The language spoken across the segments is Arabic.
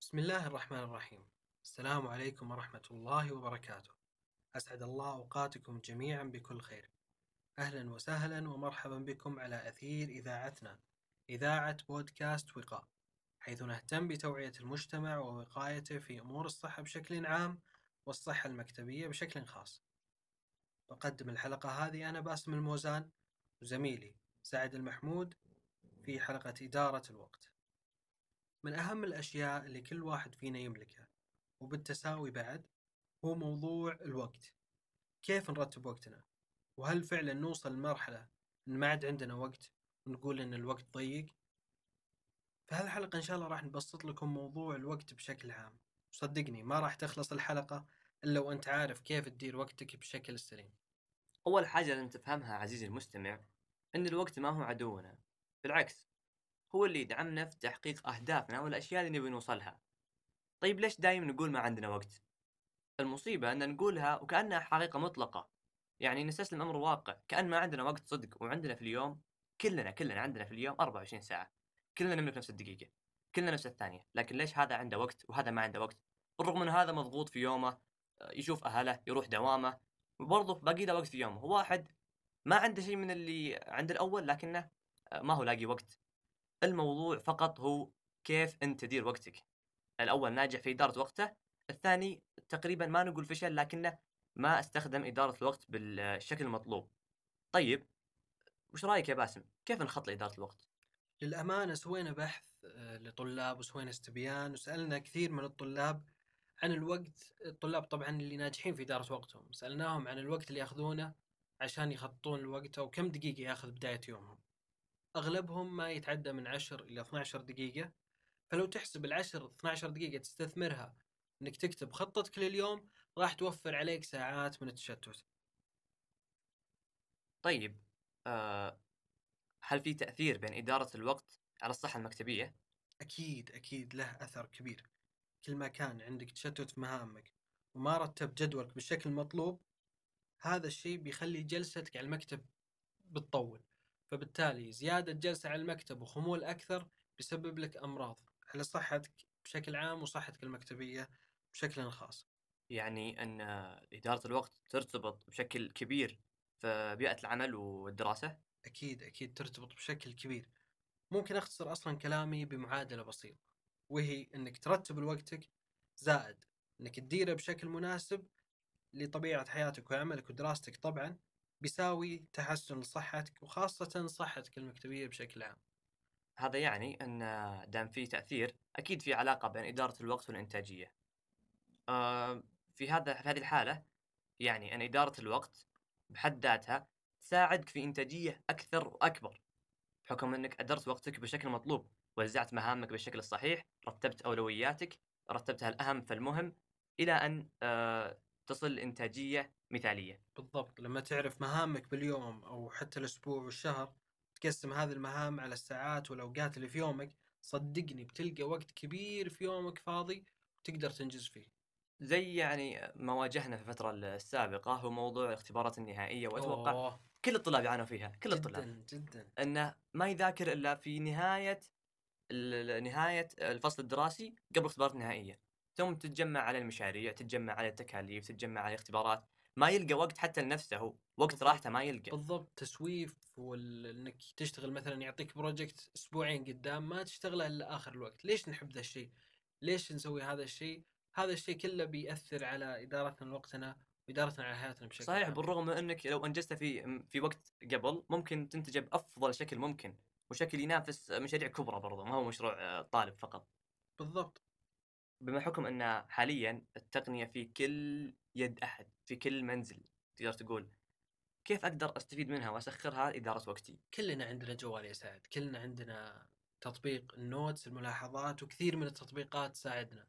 بسم الله الرحمن الرحيم. السلام عليكم ورحمة الله وبركاته. أسعد الله أوقاتكم جميعا بكل خير. أهلا وسهلا ومرحبا بكم على أثير إذاعتنا إذاعة بودكاست وقاء. حيث نهتم بتوعية المجتمع ووقايته في أمور الصحة بشكل عام والصحة المكتبية بشكل خاص. أقدم الحلقة هذه أنا باسم الموزان وزميلي سعد المحمود في حلقة إدارة الوقت. من أهم الأشياء اللي كل واحد فينا يملكها وبالتساوي بعد هو موضوع الوقت. كيف نرتب وقتنا؟ وهل فعلا نوصل لمرحلة إن ما عاد عندنا وقت ونقول إن الوقت ضيق؟ في هذه الحلقة إن شاء الله راح نبسط لكم موضوع الوقت بشكل عام. صدقني ما راح تخلص الحلقة إلا وأنت عارف كيف تدير وقتك بشكل سليم. أول حاجة لازم تفهمها عزيزي المستمع أن الوقت ما هو عدونا بالعكس هو اللي يدعمنا في تحقيق أهدافنا والأشياء اللي نبي نوصلها. طيب ليش دايم نقول ما عندنا وقت؟ المصيبة أن نقولها وكأنها حقيقة مطلقة. يعني نستسلم أمر واقع كأن ما عندنا وقت صدق وعندنا في اليوم كلنا كلنا عندنا في اليوم 24 ساعة. كلنا نملك نفس الدقيقة كلنا نفس الثانية. لكن ليش هذا عنده وقت وهذا ما عنده وقت؟ بالرغم من هذا مضغوط في يومه يشوف أهله يروح دوامه وبرضه باقي له وقت في يومه. واحد ما عنده شيء من اللي عند الأول لكنه ما هو لاقي وقت. الموضوع فقط هو كيف أنت تدير وقتك. الأول ناجح في إدارة وقته الثاني تقريبا ما نقول فشل لكنه ما استخدم إدارة الوقت بالشكل المطلوب. طيب وش رأيك يا باسم؟ كيف نخط لإدارة الوقت؟ للأمانة سوينا بحث آه، لطلاب وسوينا استبيان وسألنا كثير من الطلاب عن الوقت. الطلاب طبعا اللي ناجحين في إدارة وقتهم. سألناهم عن الوقت اللي يأخذونه عشان يخططون الوقت أو كم دقيقة يأخذ بداية يومهم. أغلبهم ما يتعدى من 10 إلى 12 دقيقة. فلو تحسب العشر 12 دقيقة تستثمرها إنك تكتب خطتك لليوم راح توفر عليك ساعات من التشتت. طيب آه هل في تأثير بين إدارة الوقت على الصحة المكتبية؟ أكيد أكيد له أثر كبير. كل ما كان عندك تشتت في مهامك وما رتبت جدولك بالشكل المطلوب هذا الشيء بيخلي جلستك على المكتب بتطول. فبالتالي زيادة جلسة على المكتب وخمول أكثر بيسبب لك أمراض على صحتك بشكل عام وصحتك المكتبية بشكل خاص يعني أن إدارة الوقت ترتبط بشكل كبير في بيئة العمل والدراسة؟ أكيد أكيد ترتبط بشكل كبير ممكن أختصر أصلا كلامي بمعادلة بسيطة وهي أنك ترتب لوقتك زائد أنك تديره بشكل مناسب لطبيعة حياتك وعملك ودراستك طبعا بيساوي تحسن لصحتك وخاصة صحتك المكتبية بشكل عام. هذا يعني أن دام في تأثير أكيد في علاقة بين إدارة الوقت والإنتاجية. آه في هذا في هذه الحالة يعني أن إدارة الوقت بحد ذاتها تساعدك في إنتاجية أكثر وأكبر بحكم أنك أدرت وقتك بشكل مطلوب وزعت مهامك بالشكل الصحيح رتبت أولوياتك رتبتها الأهم فالمهم إلى أن آه تصل لإنتاجية مثالية. بالضبط لما تعرف مهامك باليوم أو حتى الأسبوع والشهر تقسم هذه المهام على الساعات والأوقات اللي في يومك. صدقني بتلقى وقت كبير في يومك فاضي وتقدر تنجز فيه. زي يعني ما واجهنا في الفترة السابقة هو موضوع الاختبارات النهائية وأتوقع أوه. كل الطلاب يعانوا فيها كل الطلاب. جدا جدا. أنه ما يذاكر إلا في نهاية ال- نهاية الفصل الدراسي قبل الاختبارات النهائية. ثم تتجمع على المشاريع تتجمع على التكاليف تتجمع على الاختبارات. ما يلقى وقت حتى لنفسه هو وقت. راحته ما يلقى بالضبط تسويف وانك تشتغل مثلا يعطيك project أسبوعين قدام ما تشتغله إلا آخر الوقت، ليش نحب ذا الشيء؟ ليش نسوي هذا الشيء؟ هذا الشيء كله بيأثر على إدارتنا لوقتنا وإدارتنا على حياتنا بشكل صحيح عام. بالرغم من إنك لو انجزته في في وقت قبل ممكن تنتجه بأفضل شكل ممكن وشكل ينافس مشاريع كبرى برضه ما هو مشروع آه، طالب فقط بالضبط بما حكم أن حاليا التقنية في كل يد أحد في كل منزل تقدر تقول كيف أقدر أستفيد منها وأسخرها لاداره وقتي كلنا عندنا جوال يا سعد، كلنا عندنا تطبيق ال Notes الملاحظات وكثير من التطبيقات تساعدنا.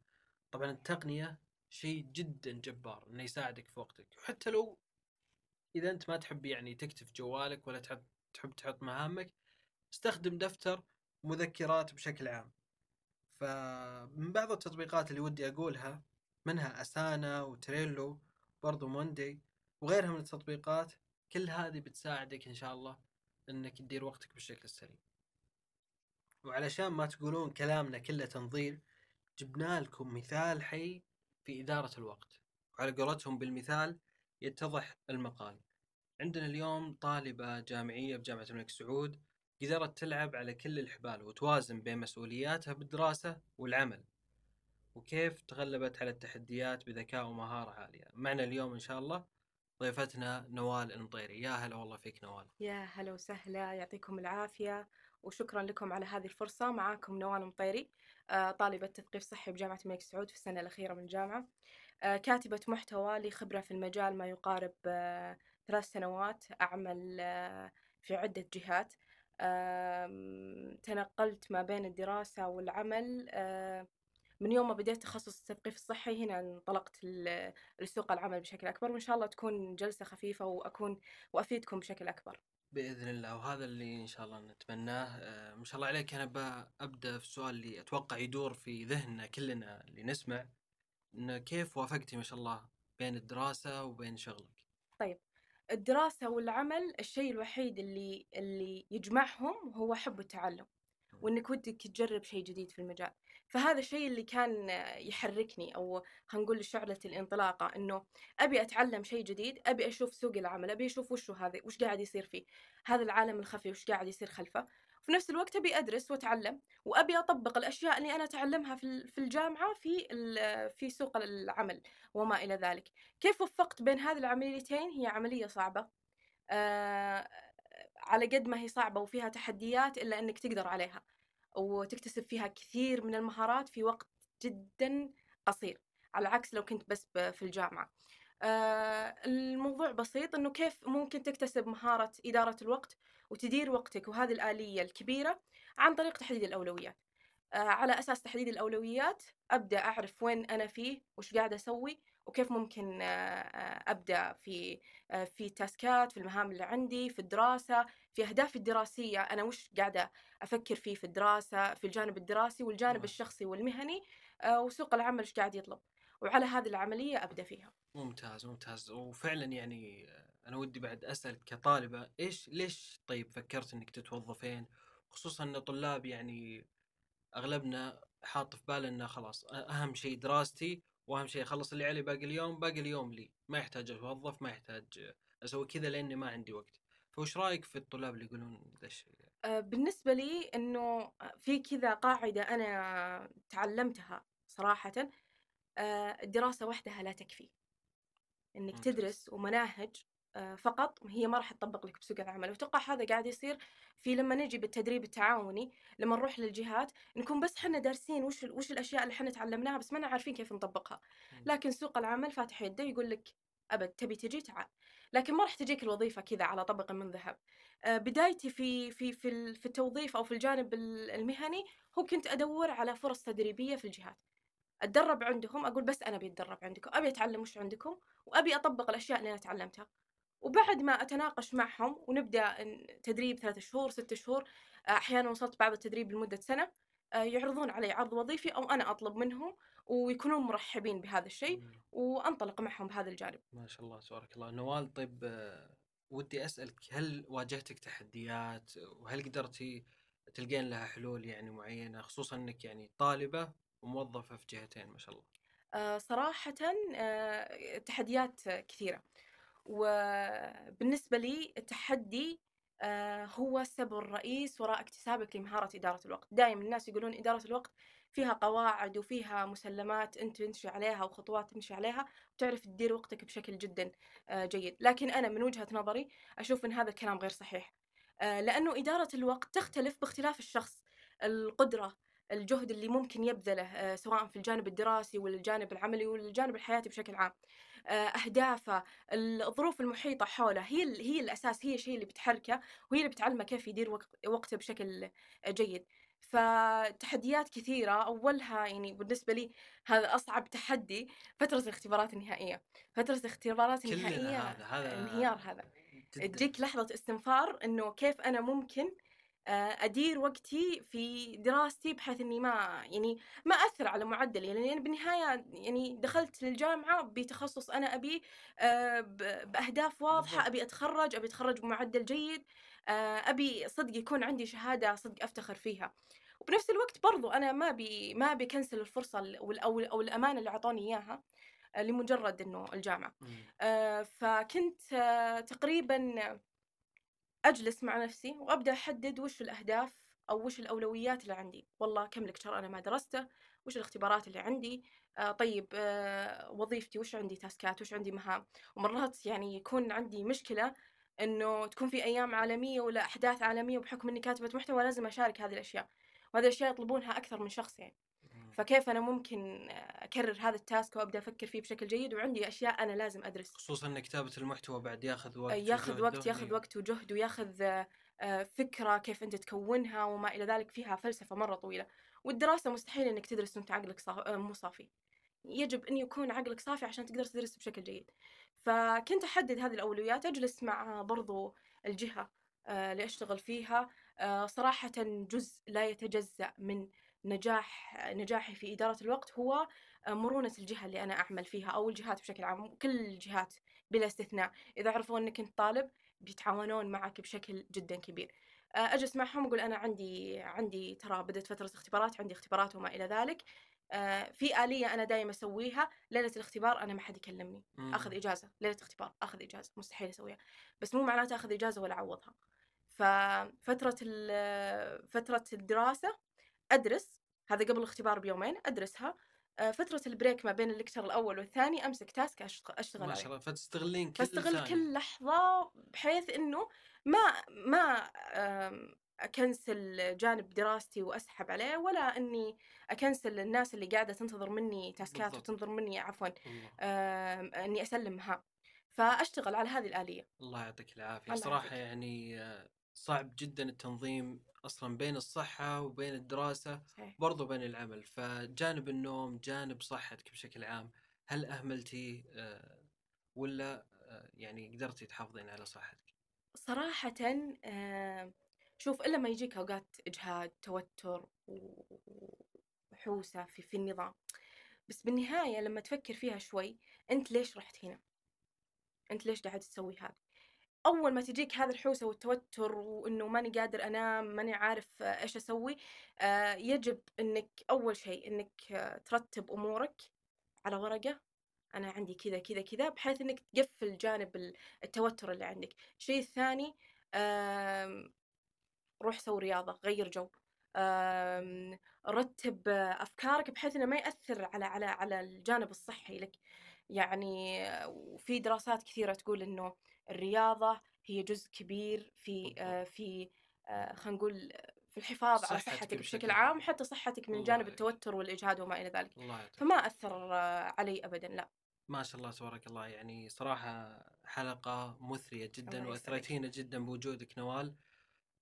طبعا التقنية شيء جدا جبار إنه يساعدك في وقتك، وحتى لو إذا أنت ما تحب يعني تكتب جوالك ولا تحب تحب تحط مهامك استخدم دفتر مذكرات بشكل عام. فمن بعض التطبيقات اللي ودي أقولها منها Asana و Trello برضو Monday وغيرها من التطبيقات كل هذه بتساعدك إن شاء الله إنك تدير وقتك بالشكل السليم. وعلشان ما تقولون كلامنا كله تنظير جبنا لكم مثال حي في إدارة الوقت وعلى قولتهم بالمثال يتضح المقال عندنا اليوم طالبة جامعية بجامعة الملك سعود قدرت تلعب على كل الحبال وتوازن بين مسؤولياتها بالدراسة والعمل وكيف تغلبت على التحديات بذكاء ومهارة عالية. معنا اليوم إن شاء الله ضيفتنا نوال المطيري يا هلا والله فيك نوال. يا هلا وسهلا يعطيكم العافية وشكرا لكم على هذه الفرصة. معاكم نوال مطيري آه، طالبة تثقيف صحي بجامعة الملك سعود في السنة الأخيرة من الجامعة آه، كاتبة محتوى لي خبرة في المجال ما يقارب آه، ثلاث سنوات أعمل في عدة جهات. تنقلت ما بين الدراسة والعمل. من يوم ما بديت تخصص التثقيف الصحي هنا انطلقت لسوق العمل بشكل أكبر وإن شاء الله تكون جلسة خفيفة وأكون وأفيدكم بشكل أكبر. بإذن الله وهذا اللي إن شاء الله نتمناه. آه، ما شاء الله عليك. أنا ببدا في السؤال اللي أتوقع يدور في ذهننا كلنا اللي نسمع إنه كيف وافقتي ما شاء الله بين الدراسة وبين شغلك؟ طيب الدراسة والعمل الشيء الوحيد اللي اللي يجمعهم هو حب التعلم وإنك ودك تجرب شيء جديد في المجال. فهذا الشيء اللي كان يحركني أو خلينا نقول شعلة الانطلاقة إنه أبي أتعلم شيء جديد أبي أشوف سوق العمل أبي أشوف وش هذا وش قاعد يصير فيه هذا العالم الخفي وش قاعد يصير خلفه. وفي نفس الوقت أبي أدرس وأتعلم وأبي أطبق الأشياء اللي أنا أتعلمها في في الجامعة في في سوق العمل وما إلى ذلك. كيف وفقت بين هذه العمليتين؟ هي عملية صعبة آه على قد ما هي صعبة وفيها تحديات إلا أنك تقدر عليها وتكتسب فيها كثير من المهارات في وقت جدا قصير على عكس لو كنت بس في الجامعة. آه الموضوع بسيط أنه كيف ممكن تكتسب مهارة إدارة الوقت؟ وتدير وقتك وهذه الآلية الكبيرة عن طريق تحديد الأولويات. آه على أساس تحديد الأولويات أبدأ أعرف وين أنا فيه وش قاعدة أسوي وكيف ممكن أبدأ في في تاسكات في المهام اللي عندي في الدراسة في أهدافي الدراسية أنا وش قاعدة أفكر فيه في الدراسة في الجانب الدراسي والجانب الشخصي والمهني وسوق العمل إيش قاعد يطلب. وعلى هذه العملية أبدأ فيها. ممتاز ممتاز. وفعلا يعني أنا ودي بعد أسألك كطالبة إيش ليش طيب فكرت إنك تتوظفين خصوصا أن طلاب يعني أغلبنا حاط في باله إنه خلاص أهم شيء دراستي وأهم شيء أخلص اللي علي باقي اليوم باقي اليوم لي. ما يحتاج أتوظف ما يحتاج أسوي كذا لأني ما عندي وقت. فوش رأيك في الطلاب اللي يقولون ذا الشيء بالنسبة لي إنه في كذا قاعدة أنا تعلمتها صراحة الدراسة وحدها لا تكفي. إنك تدرس ومناهج فقط هي ما راح تطبق لك بسوق العمل. وأتوقع هذا قاعد يصير في لما نجي بالتدريب التعاوني لما نروح للجهات نكون بس حنا دارسين وش وش الأشياء اللي حنا تعلمناها بس ما عارفين كيف نطبقها. لكن سوق العمل فاتح يده يقول لك أبد تبي تجي؟ تعال. لكن ما راح تجيك الوظيفة كذا على طبق من ذهب. آه، بدايتي في في في في التوظيف أو في الجانب المهني هو كنت أدور على فرص تدريبية في الجهات. أتدرب عندهم أقول بس أنا أبي أتدرب عندكم أبي أتعلم وش عندكم وأبي أطبق الأشياء اللي أنا تعلمتها. وبعد ما أتناقش معهم ونبدأ تدريب ثلاثة شهور ستة شهور أحيانا وصلت بعض التدريب لمدة سنة آه، يعرضون علي عرض وظيفي أو أنا أطلب منهم ويكونون مرحبين بهذا الشيء وأنطلق معهم بهذا الجانب. ما شاء الله تبارك الله. نوال طيب آه، ودي أسألك هل واجهتك تحديات؟ وهل قدرتي تلقين لها حلول يعني معينة؟ خصوصا أنك يعني طالبة وموظفة في جهتين ما شاء الله. آه، صراحة تحديات كثيرة. وبالنسبة لي التحدي آه، هو السبب الرئيس وراء اكتسابك لمهارة إدارة الوقت. دائما الناس يقولون إدارة الوقت فيها قواعد وفيها مسلمات أنت تمشي عليها وخطوات تمشي عليها وتعرف تدير وقتك بشكل جدا آه، جيد. لكن أنا من وجهة نظري أشوف أن هذا الكلام غير صحيح آه، لأنه إدارة الوقت تختلف باختلاف الشخص القدرة الجهد اللي ممكن يبذله سواء في الجانب الدراسي والجانب العملي والجانب الحياتي بشكل عام. آه، أهدافه الظروف المحيطة حوله هي هي الأساس هي الشيء اللي بتحركه وهي اللي بتعلمه كيف يدير وقته بشكل جيد. فتحديات كثيرة أولها يعني بالنسبة لي هذا أصعب تحدي فترة الاختبارات النهائية. فترة الاختبارات النهائية هذا انهيار هذا. تجيك لحظة استنفار إنه كيف أنا ممكن آه، أدير وقتي في دراستي بحيث إني ما يعني ما أثر على معدلي. لأن يعني بالنهاية يعني دخلت للجامعة بتخصص أنا أبي آه، بأهداف واضحة أبي أتخرج أبي أتخرج بمعدل جيد آه، أبي صدق يكون عندي شهادة صدق أفتخر فيها. وبنفس الوقت برضو أنا ما بي ما بكنسل الفرصة ال- أو أو الأمانة اللي اعطوني إياها لمجرد إنه الجامعة. مم. آه، فكنت تقريبا أجلس مع نفسي وأبدأ أحدد وش الأهداف أو وش الأولويات اللي عندي. والله كم لكتشر أنا ما درسته وش الاختبارات اللي عندي؟ آه طيب آه وظيفتي وش عندي تاسكات وش عندي مهام؟ ومرات يعني يكون عندي مشكلة إنه تكون في أيام عالمية ولا أحداث عالمية وبحكم إني كاتبة محتوى لازم أشارك هذه الأشياء وهذه الأشياء يطلبونها أكثر من شخص يعني. فكيف أنا ممكن أكرر هذا التاسك وأبدأ أفكر فيه بشكل جيد؟ وعندي أشياء أنا لازم أدرس. خصوصا إن كتابة المحتوى بعد ياخذ وقت ياخذ وقت ياخذ. وقت وجهد وياخذ آه، آه، فكرة كيف أنت تكونها وما إلى ذلك فيها فلسفة مرة طويلة. والدراسة مستحيل إنك تدرس وأنت عقلك صاف... آه، مو صافي. يجب أن يكون عقلك صافي عشان تقدر تدرس بشكل جيد. فكنت أحدد هذه الأولويات أجلس مع برضو الجهة آه، اللي اشتغل فيها. آه، صراحة جزء لا يتجزأ من نجاح نجاحي في إدارة الوقت هو آه، مرونة الجهة اللي أنا أعمل فيها أو الجهات بشكل عام كل الجهات بلا استثناء. إذا عرفوا انك انت طالب بيتعاونون معك بشكل جدا كبير. آه، أجلس معهم أقول أنا عندي عندي ترى بدت فترة اختبارات عندي اختبارات وما إلى ذلك. آه، في آلية أنا دايما أسويها ليلة الاختبار أنا ما حد يكلمني. مم. أخذ إجازة ليلة اختبار أخذ إجازة مستحيل أسويها. بس مو معناته أخذ إجازة ولا أعوضها. ففترة فترة الدراسة أدرس هذا قبل الاختبار بيومين أدرسها آه، فترة ال break ما بين ال lecture الأول والثاني أمسك task أشتغل, أشتغل ما عليه شاء الله فتستغلين كل فاستغل ثانية. كل لحظة بحيث إنه ما ما آم، أكنسل جانب دراستي وأسحب عليه ولا إني أكنسل الناس اللي قاعدة تنتظر مني task ات بالضبط. وتنتظر مني عفوا أسلم مهام فأشتغل على هذه الآلية الله يعطيك العافية الله صراحة يعافيك. يعني آه، صعب جدا التنظيم أصلا بين الصحة وبين الدراسة صحيح. برضو بين العمل فجانب النوم جانب صحتك بشكل عام هل أهملتي آه، ولا آه، يعني قدرتي تحافظين على صحتك؟ صراحة آم، شوف إلا ما يجيك أوقات إجهاد توتر و- وحوسة في, في النظام. بس بالنهاية لما تفكر فيها شوي أنت ليش رحت هنا؟ أنت ليش قاعد تسوي هذا؟ أول ما تجيك هذا الحوسة والتوتر وإنه ماني قادر أنام ماني عارف إيش أسوي آه، يجب إنك أول شيء إنك آه، ترتب أمورك على ورقة. أنا عندي كذا كذا كذا بحيث إنك تقفل جانب ال- التوتر اللي عندك. الشيء الثاني روح سوي رياضة غير جو. رتب أفكارك بحيث إنه ما يأثر على على على الجانب الصحي لك. يعني آه، وفي دراسات كثيرة تقول إنه الرياضة هي جزء كبير في آه، في آه، خلينا نقول في الحفاظ على صحتك بشكل عام حتى صحتك من جانب. التوتر والإجهاد وما إلى ذلك. فما أثر آه، علي أبدا لا. ما شاء الله تبارك الله. يعني صراحة حلقة مثرية جدا الله وأثريتينا جدا بوجودك نوال.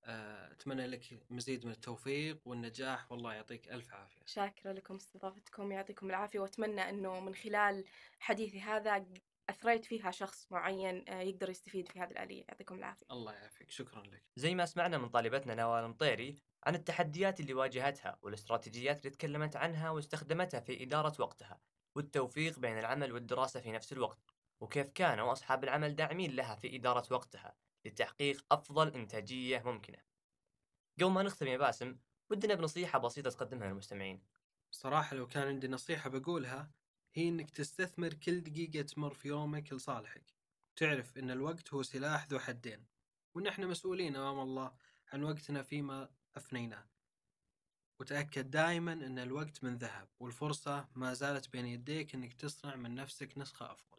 أتمنى لك مزيد من التوفيق والنجاح. والله يعطيك ألف عافية. شاكرة لكم استضافتكم يعطيكم العافية. وأتمنى أنه من خلال حديثي هذا أثريت فيها شخص معين آه، يقدر يستفيد في هذه الآلية. يعطيكم العافية. الله يعافيك. شكرا لك. زي ما سمعنا من طالبتنا نوال المطيري عن التحديات اللي واجهتها والاستراتيجيات اللي تكلمت عنها واستخدمتها في إدارة وقتها والتوفيق بين العمل والدراسة في نفس الوقت وكيف كانوا أصحاب العمل داعمين لها في إدارة وقتها لتحقيق أفضل إنتاجية ممكنة. قبل ما نختم يا باسم ودنا بنصيحة بسيطة تقدمها للمستمعين. صراحة لو كان عندي نصيحة بقولها هي إنك تستثمر كل دقيقة تمر في يومك لصالحك. تعرف إن الوقت هو سلاح ذو حدين وإن إحنا مسؤولين أمام الله عن وقتنا فيما أفنيناه. وتأكد دائما أن الوقت من ذهب والفرصة ما زالت بين يديك إنك تصنع من نفسك نسخة أفضل.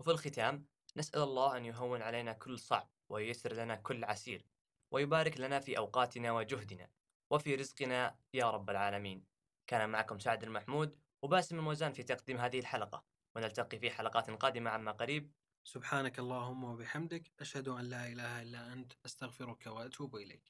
وفي الختام نسأل الله أن يهون علينا كل صعب وييسر لنا كل عسير ويبارك لنا في أوقاتنا وجهدنا وفي رزقنا يا رب العالمين. كان معكم سعد المحمود وباسم الموزان في تقديم هذه الحلقة ونلتقي في حلقات قادمة عما قريب. سبحانك اللهم وبحمدك أشهد أن لا إله إلا أنت أستغفرك وأتوب إليك.